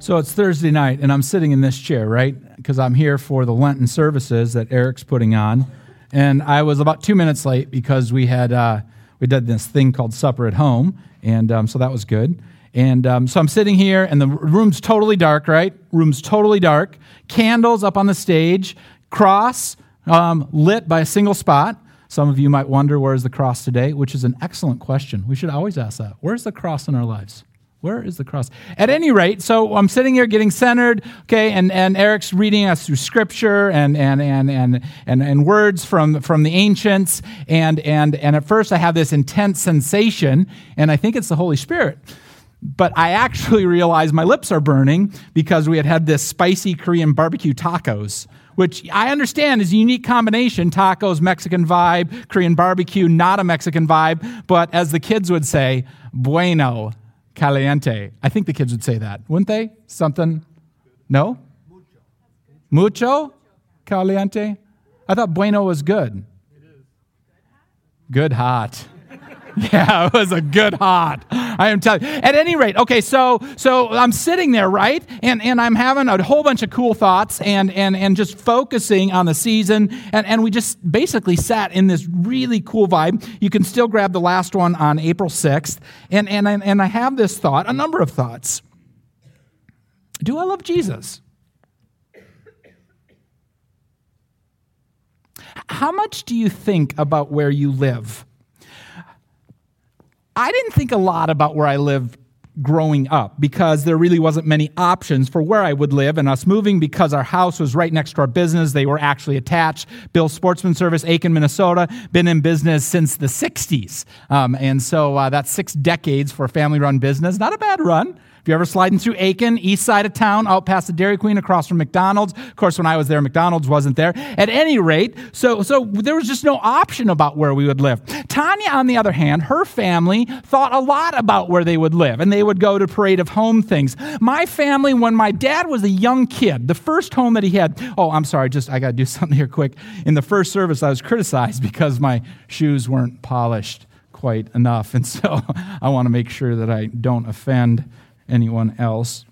So it's Thursday night, and I'm sitting in this chair, right? Because I'm here for the Lenten services that Eric's putting on. And I was about two minutes late because we had uh, we did this thing called supper at home, and um, so that was good. And um, so I'm sitting here, and the room's totally dark, right? Room's totally dark. Candles up on the stage, cross um, lit by a single spot. Some of you might wonder, where's the cross today? Which is an excellent question. We should always ask that. Where's the cross in our lives? Where is the cross? At any rate, so I'm sitting here getting centered, okay, and, and Eric's reading us through scripture and, and, and, and, and, and words from, from the ancients. And, and, and at first, I have this intense sensation, and I think it's the Holy Spirit. But I actually realize my lips are burning because we had had this spicy Korean barbecue tacos which I understand is a unique combination tacos, Mexican vibe, Korean barbecue, not a Mexican vibe, but as the kids would say, bueno caliente. I think the kids would say that, wouldn't they? Something? No? Mucho caliente? I thought bueno was good. Good hot. yeah, it was a good hot. I am telling you. At any rate, okay, so so I'm sitting there, right? And and I'm having a whole bunch of cool thoughts and and and just focusing on the season. And, and we just basically sat in this really cool vibe. You can still grab the last one on April 6th. And and and I have this thought, a number of thoughts. Do I love Jesus? How much do you think about where you live? I didn't think a lot about where I lived growing up because there really wasn't many options for where I would live and us moving because our house was right next to our business. They were actually attached. Bill Sportsman Service, Aitkin, Minnesota, been in business since the 60s. Um, and so uh, that's six decades for a family run business. Not a bad run. You're ever sliding through Aitkin, east side of town, out past the Dairy Queen, across from McDonald's. Of course, when I was there, McDonald's wasn't there. At any rate, so, so there was just no option about where we would live. Tanya, on the other hand, her family thought a lot about where they would live, and they would go to parade of home things. My family, when my dad was a young kid, the first home that he had, oh, I'm sorry, just I got to do something here quick. In the first service, I was criticized because my shoes weren't polished quite enough. And so I want to make sure that I don't offend anyone else.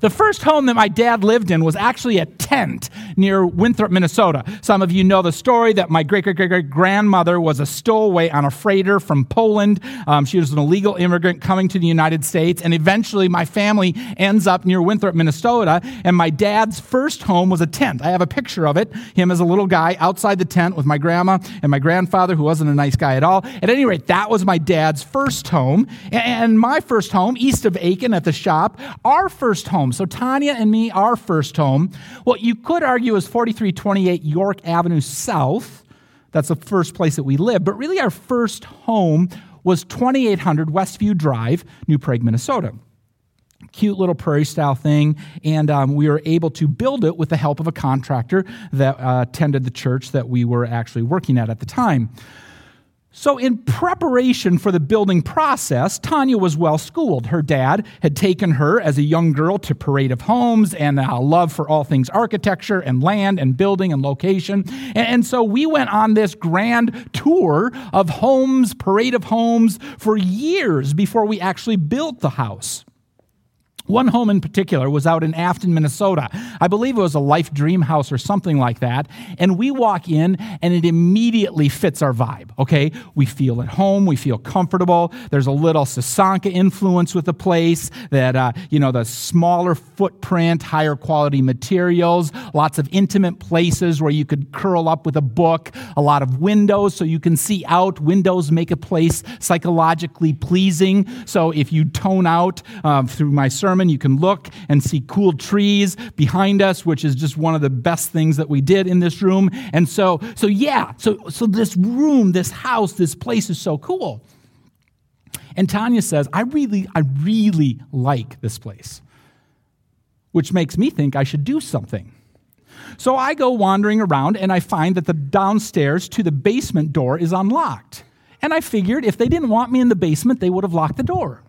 The first home that my dad lived in was actually a tent near Winthrop, Minnesota. Some of you know the story that my great great great grandmother was a stowaway on a freighter from Poland. Um, she was an illegal immigrant coming to the United States, and eventually my family ends up near Winthrop, Minnesota. And my dad's first home was a tent. I have a picture of it, him as a little guy outside the tent with my grandma and my grandfather, who wasn't a nice guy at all. At any rate, that was my dad's first home. And my first home, east of Aitkin at the shop, our first first home. So Tanya and me, our first home, what you could argue is 4328 York Avenue South. That's the first place that we lived. But really, our first home was 2800 Westview Drive, New Prague, Minnesota cute little prairie style thing, and um, we were able to build it with the help of a contractor that uh, attended the church that we were actually working at at the time. So, in preparation for the building process, Tanya was well schooled. Her dad had taken her as a young girl to Parade of Homes and a love for all things architecture and land and building and location. And so we went on this grand tour of homes, Parade of Homes, for years before we actually built the house. One home in particular was out in Afton, Minnesota. I believe it was a Life Dream House or something like that. And we walk in and it immediately fits our vibe, okay? We feel at home, we feel comfortable. There's a little Susanka influence with the place that, uh, you know, the smaller footprint, higher quality materials, lots of intimate places where you could curl up with a book, a lot of windows so you can see out. Windows make a place psychologically pleasing. So if you tone out um, through my sermon, sermon. You can look and see cool trees behind us, which is just one of the best things that we did in this room. And so, so yeah, so, so this room, this house, this place is so cool. And Tanya says, I really, I really like this place, which makes me think I should do something. So I go wandering around and I find that the downstairs to the basement door is unlocked. And I figured if they didn't want me in the basement, they would have locked the door.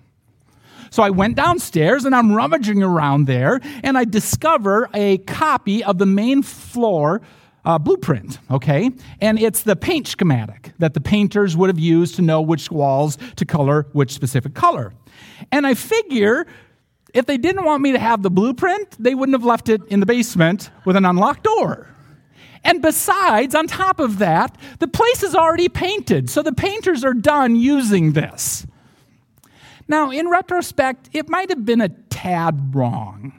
So I went downstairs and I'm rummaging around there and I discover a copy of the main floor uh, blueprint, okay? And it's the paint schematic that the painters would have used to know which walls to color which specific color. And I figure If they didn't want me to have the blueprint, they wouldn't have left it in the basement with an unlocked door. And besides, on top of that, the place is already painted, so the painters are done using this. Now, in retrospect, it might have been a tad wrong.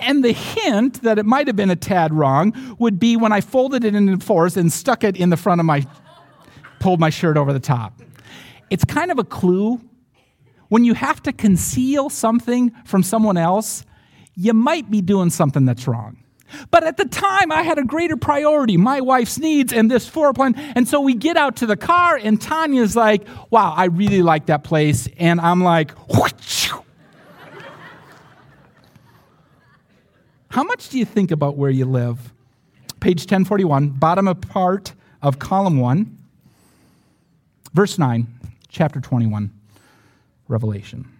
And the hint that it might have been a tad wrong would be when I folded it into fours and stuck it in the front of my, pulled my shirt over the top. It's kind of a clue. When you have to conceal something from someone else, you might be doing something that's wrong. But at the time, I had a greater priority my wife's needs and this floor plan. And so we get out to the car, and Tanya's like, wow, I really like that place. And I'm like, how much do you think about where you live? Page 1041, bottom of part of column 1, verse 9, chapter 21, Revelation.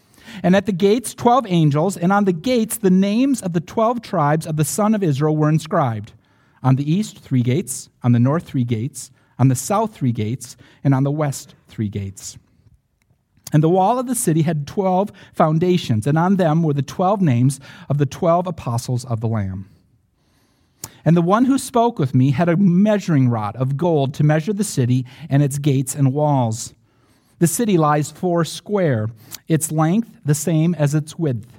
and at the gates, 12 angels, and on the gates, the names of the 12 tribes of the son of Israel were inscribed. On the east, three gates, on the north, three gates, on the south, three gates, and on the west, three gates. And the wall of the city had 12 foundations, and on them were the 12 names of the 12 apostles of the Lamb. And the one who spoke with me had a measuring rod of gold to measure the city and its gates and walls. The city lies four square, its length the same as its width.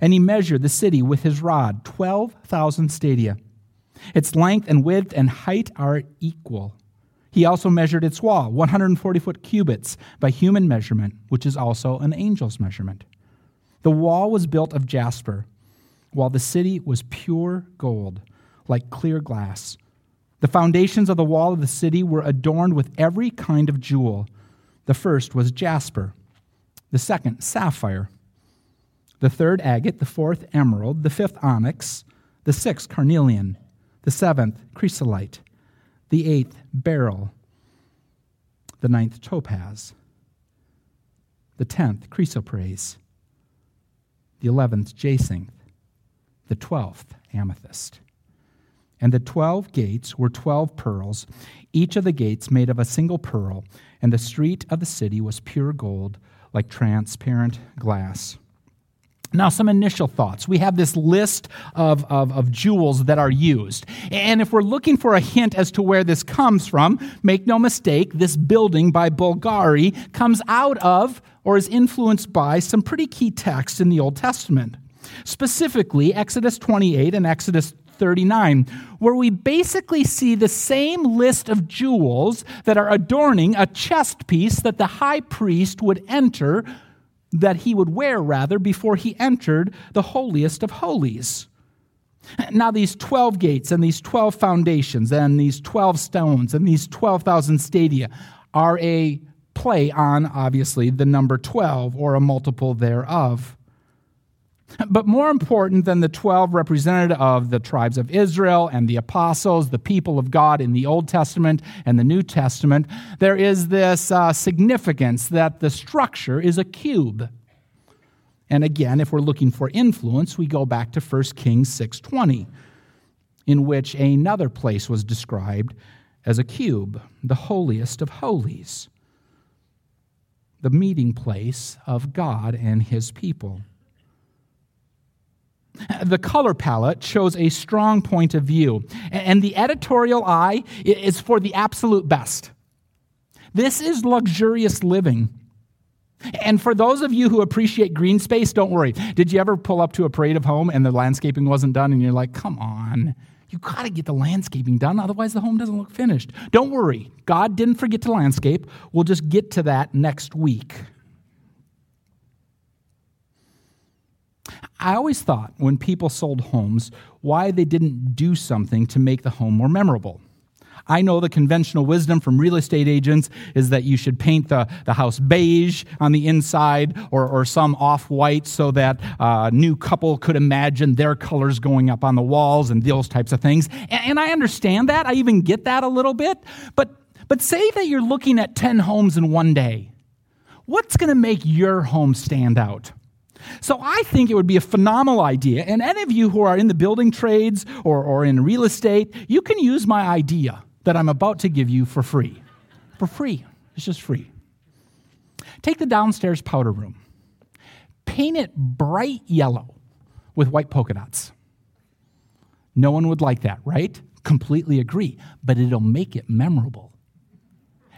And he measured the city with his rod, 12,000 stadia. Its length and width and height are equal. He also measured its wall, 140 foot cubits by human measurement, which is also an angel's measurement. The wall was built of jasper, while the city was pure gold, like clear glass. The foundations of the wall of the city were adorned with every kind of jewel. The first was jasper, the second, sapphire, the third, agate, the fourth, emerald, the fifth, onyx, the sixth, carnelian, the seventh, chrysolite, the eighth, beryl, the ninth, topaz, the tenth, chrysoprase, the eleventh, jacinth, the twelfth, amethyst. And the twelve gates were twelve pearls, each of the gates made of a single pearl, and the street of the city was pure gold, like transparent glass. Now, some initial thoughts. We have this list of, of, of, jewels that are used. And if we're looking for a hint as to where this comes from, make no mistake, this building by Bulgari comes out of or is influenced by some pretty key texts in the Old Testament. Specifically, Exodus 28 and Exodus 39, where we basically see the same list of jewels that are adorning a chest piece that the high priest would enter, that he would wear rather, before he entered the holiest of holies. Now, these 12 gates and these 12 foundations and these 12 stones and these 12,000 stadia are a play on, obviously, the number 12 or a multiple thereof. But more important than the 12 representative of the tribes of Israel and the apostles, the people of God in the Old Testament and the New Testament, there is this uh, significance that the structure is a cube. And again, if we're looking for influence, we go back to 1 Kings 6:20, in which another place was described as a cube, the holiest of holies, the meeting place of God and his people. The color palette shows a strong point of view, and the editorial eye is for the absolute best. This is luxurious living. And for those of you who appreciate green space, don't worry. Did you ever pull up to a parade of home and the landscaping wasn't done and you're like, come on, you got to get the landscaping done, otherwise the home doesn't look finished. Don't worry, God didn't forget to landscape. We'll just get to that next week. I always thought when people sold homes, why they didn't do something to make the home more memorable. I know the conventional wisdom from real estate agents is that you should paint the, the house beige on the inside or, or some off white so that a uh, new couple could imagine their colors going up on the walls and those types of things. And, and I understand that. I even get that a little bit. But, but say that you're looking at 10 homes in one day. What's going to make your home stand out? So I think it would be a phenomenal idea. And any of you who are in the building trades or, or in real estate, you can use my idea that I'm about to give you for free. For free. It's just free. Take the downstairs powder room, paint it bright yellow with white polka dots. No one would like that, right? Completely agree, but it'll make it memorable.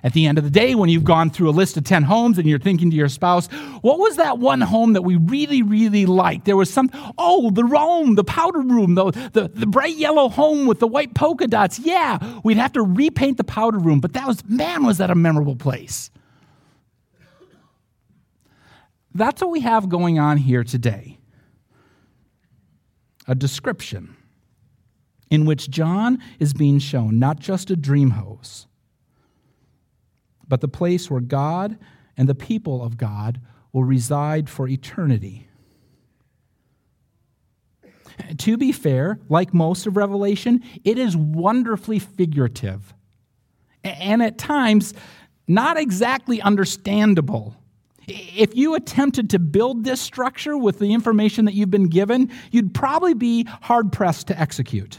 At the end of the day, when you've gone through a list of 10 homes and you're thinking to your spouse, what was that one home that we really, really liked? There was some, oh, the room, the powder room, the, the, the bright yellow home with the white polka dots. Yeah, we'd have to repaint the powder room, but that was, man, was that a memorable place. That's what we have going on here today a description in which John is being shown not just a dream house but the place where God and the people of God will reside for eternity. To be fair, like most of Revelation, it is wonderfully figurative and at times not exactly understandable. If you attempted to build this structure with the information that you've been given, you'd probably be hard pressed to execute.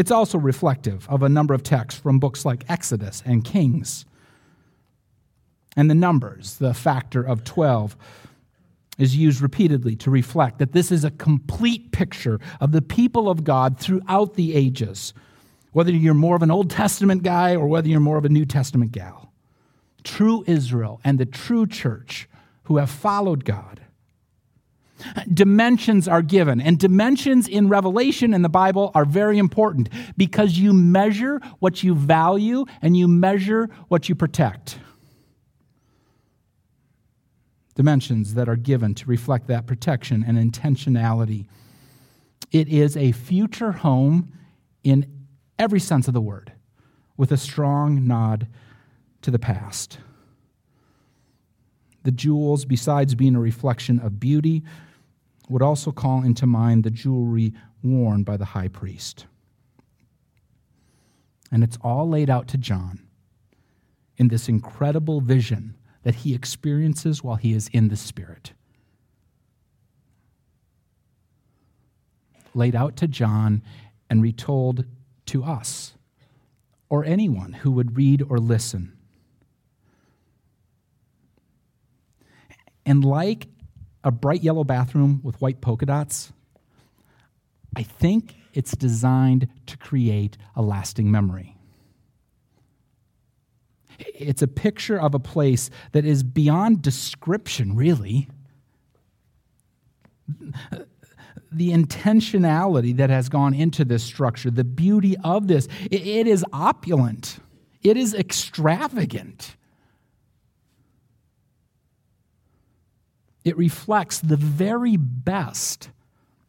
It's also reflective of a number of texts from books like Exodus and Kings. And the numbers, the factor of 12, is used repeatedly to reflect that this is a complete picture of the people of God throughout the ages, whether you're more of an Old Testament guy or whether you're more of a New Testament gal. True Israel and the true church who have followed God Dimensions are given, and dimensions in Revelation in the Bible are very important because you measure what you value and you measure what you protect. Dimensions that are given to reflect that protection and intentionality. It is a future home in every sense of the word, with a strong nod to the past. The jewels, besides being a reflection of beauty, would also call into mind the jewelry worn by the high priest. And it's all laid out to John in this incredible vision that he experiences while he is in the Spirit. Laid out to John and retold to us, or anyone who would read or listen. And like a bright yellow bathroom with white polka dots, I think it's designed to create a lasting memory. It's a picture of a place that is beyond description, really. The intentionality that has gone into this structure, the beauty of this, it is opulent, it is extravagant. It reflects the very best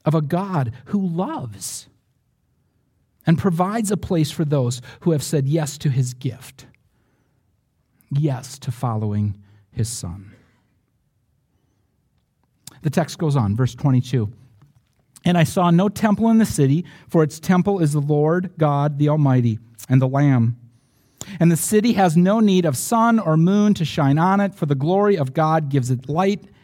of a God who loves and provides a place for those who have said yes to his gift, yes to following his son. The text goes on, verse 22. And I saw no temple in the city, for its temple is the Lord God, the Almighty, and the Lamb. And the city has no need of sun or moon to shine on it, for the glory of God gives it light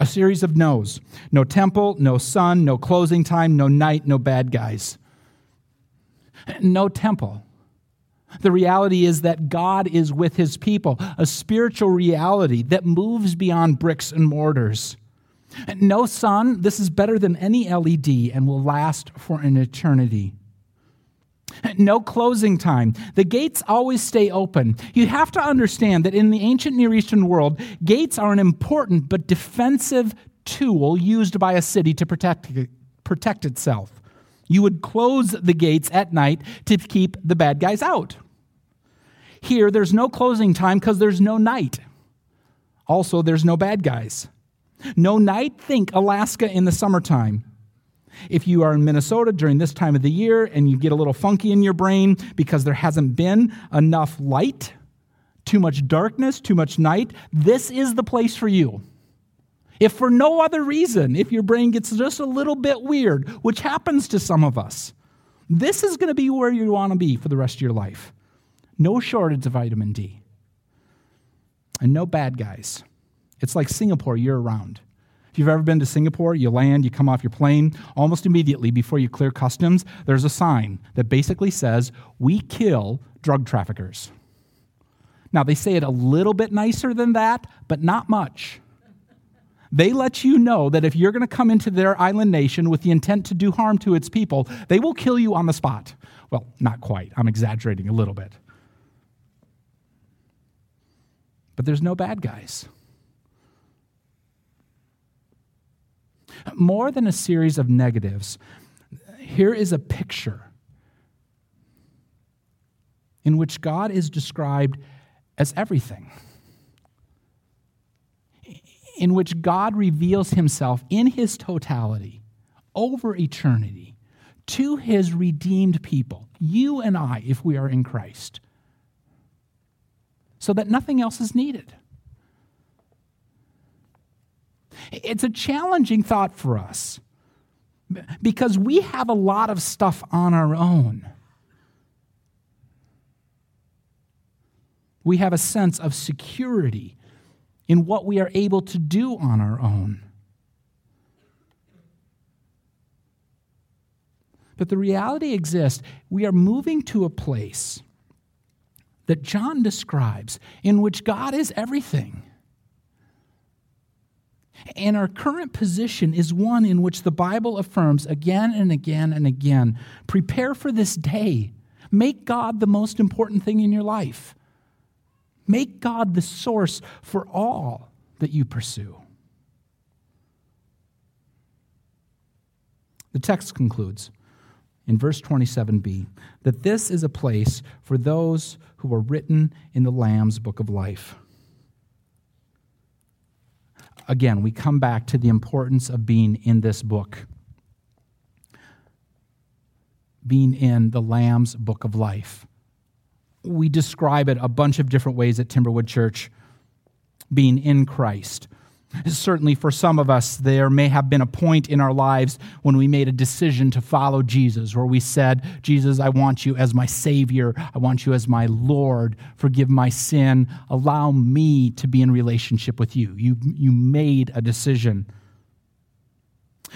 A series of no's no temple, no sun, no closing time, no night, no bad guys. No temple. The reality is that God is with his people, a spiritual reality that moves beyond bricks and mortars. No sun, this is better than any LED and will last for an eternity. No closing time. The gates always stay open. You have to understand that in the ancient Near Eastern world, gates are an important but defensive tool used by a city to protect, protect itself. You would close the gates at night to keep the bad guys out. Here, there's no closing time because there's no night. Also, there's no bad guys. No night, think Alaska in the summertime. If you are in Minnesota during this time of the year and you get a little funky in your brain because there hasn't been enough light, too much darkness, too much night, this is the place for you. If for no other reason, if your brain gets just a little bit weird, which happens to some of us, this is going to be where you want to be for the rest of your life. No shortage of vitamin D. And no bad guys. It's like Singapore year round. You've ever been to Singapore, you land, you come off your plane, almost immediately before you clear customs, there's a sign that basically says, We kill drug traffickers. Now, they say it a little bit nicer than that, but not much. They let you know that if you're going to come into their island nation with the intent to do harm to its people, they will kill you on the spot. Well, not quite. I'm exaggerating a little bit. But there's no bad guys. More than a series of negatives, here is a picture in which God is described as everything, in which God reveals himself in his totality over eternity to his redeemed people, you and I, if we are in Christ, so that nothing else is needed. It's a challenging thought for us because we have a lot of stuff on our own. We have a sense of security in what we are able to do on our own. But the reality exists. We are moving to a place that John describes in which God is everything. And our current position is one in which the Bible affirms again and again and again prepare for this day. Make God the most important thing in your life. Make God the source for all that you pursue. The text concludes in verse 27b that this is a place for those who are written in the Lamb's book of life again, we come back to the importance of being in this book, being in the Lamb's book of life. We describe it a bunch of different ways at Timberwood Church. Being in Christ Certainly, for some of us, there may have been a point in our lives when we made a decision to follow Jesus, where we said, Jesus, I want you as my Savior. I want you as my Lord. Forgive my sin. Allow me to be in relationship with you. You, you made a decision.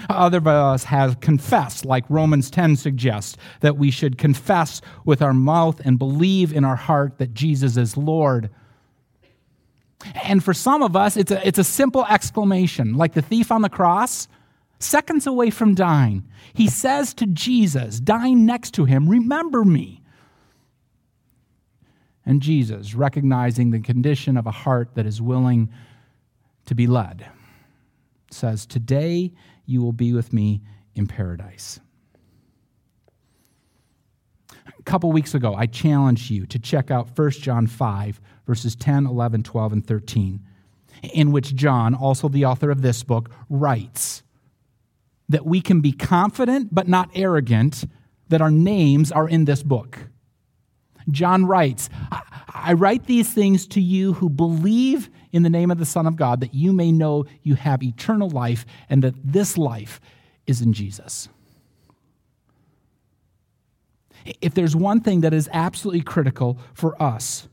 Other of us have confessed, like Romans 10 suggests, that we should confess with our mouth and believe in our heart that Jesus is Lord. And for some of us, it's a, it's a simple exclamation, like the thief on the cross, seconds away from dying. He says to Jesus, dying next to him, Remember me. And Jesus, recognizing the condition of a heart that is willing to be led, says, Today you will be with me in paradise. A couple weeks ago, I challenged you to check out 1 John 5, verses 10, 11, 12, and 13, in which John, also the author of this book, writes that we can be confident but not arrogant that our names are in this book. John writes, I write these things to you who believe in the name of the Son of God, that you may know you have eternal life and that this life is in Jesus. If there's one thing that is absolutely critical for us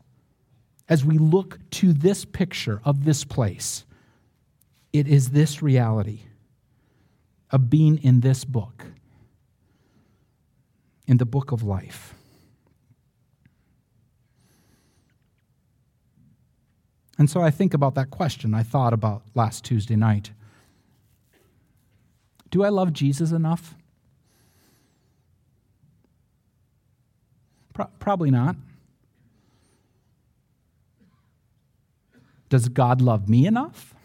as we look to this picture of this place, it is this reality of being in this book, in the book of life. And so I think about that question I thought about last Tuesday night. Do I love Jesus enough? Pro- probably not. Does God love me enough?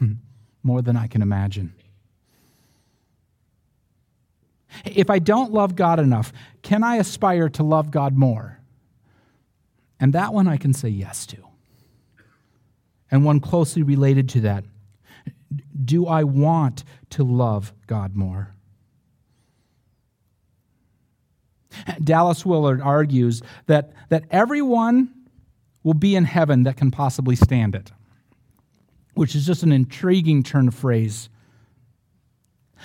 More than I can imagine. If I don't love God enough, can I aspire to love God more? And that one I can say yes to. And one closely related to that do I want to love God more? Dallas Willard argues that, that everyone will be in heaven that can possibly stand it, which is just an intriguing turn of phrase.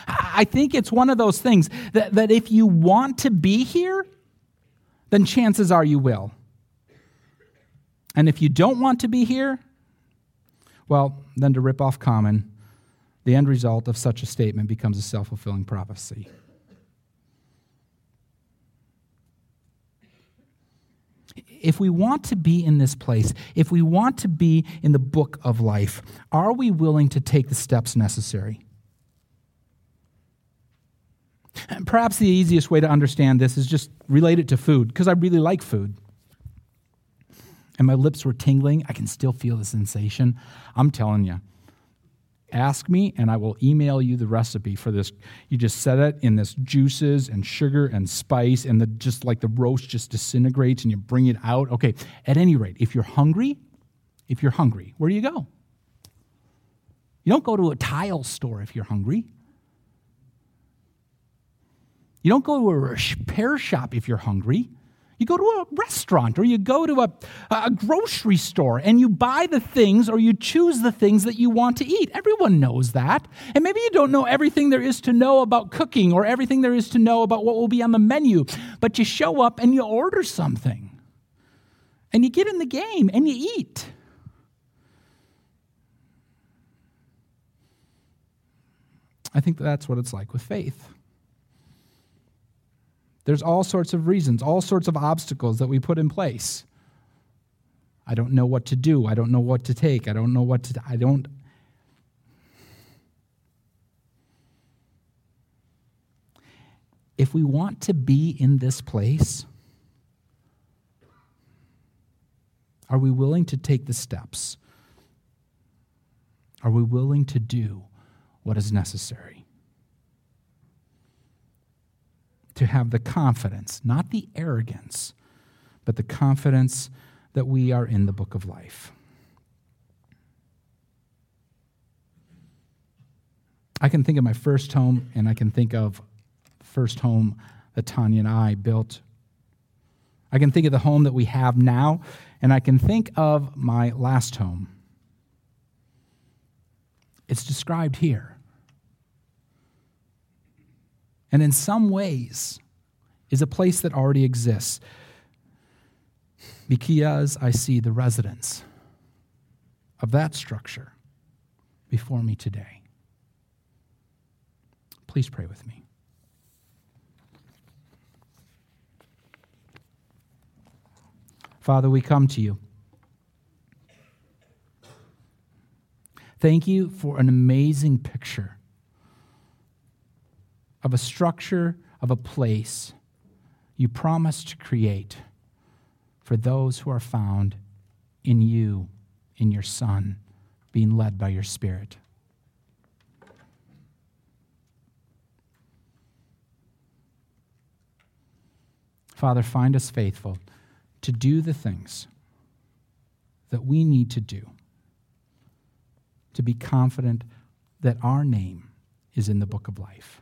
I think it's one of those things that, that if you want to be here, then chances are you will. And if you don't want to be here, well, then to rip off Common, the end result of such a statement becomes a self fulfilling prophecy. If we want to be in this place, if we want to be in the book of life, are we willing to take the steps necessary? Perhaps the easiest way to understand this is just relate it to food, because I really like food. And my lips were tingling. I can still feel the sensation. I'm telling you. Ask me, and I will email you the recipe for this. You just set it in this juices and sugar and spice, and the, just like the roast just disintegrates, and you bring it out. Okay, at any rate, if you're hungry, if you're hungry, where do you go? You don't go to a tile store if you're hungry. You don't go to a repair shop if you're hungry. You go to a restaurant or you go to a, a grocery store and you buy the things or you choose the things that you want to eat. Everyone knows that. And maybe you don't know everything there is to know about cooking or everything there is to know about what will be on the menu, but you show up and you order something and you get in the game and you eat. I think that's what it's like with faith. There's all sorts of reasons, all sorts of obstacles that we put in place. I don't know what to do. I don't know what to take. I don't know what to I don't If we want to be in this place, are we willing to take the steps? Are we willing to do what is necessary? To have the confidence, not the arrogance, but the confidence that we are in the book of life. I can think of my first home, and I can think of first home that Tanya and I built. I can think of the home that we have now, and I can think of my last home. It's described here and in some ways is a place that already exists because I see the residence of that structure before me today. Please pray with me. Father, we come to you. Thank you for an amazing picture of a structure, of a place you promised to create for those who are found in you, in your Son, being led by your Spirit. Father, find us faithful to do the things that we need to do to be confident that our name is in the book of life.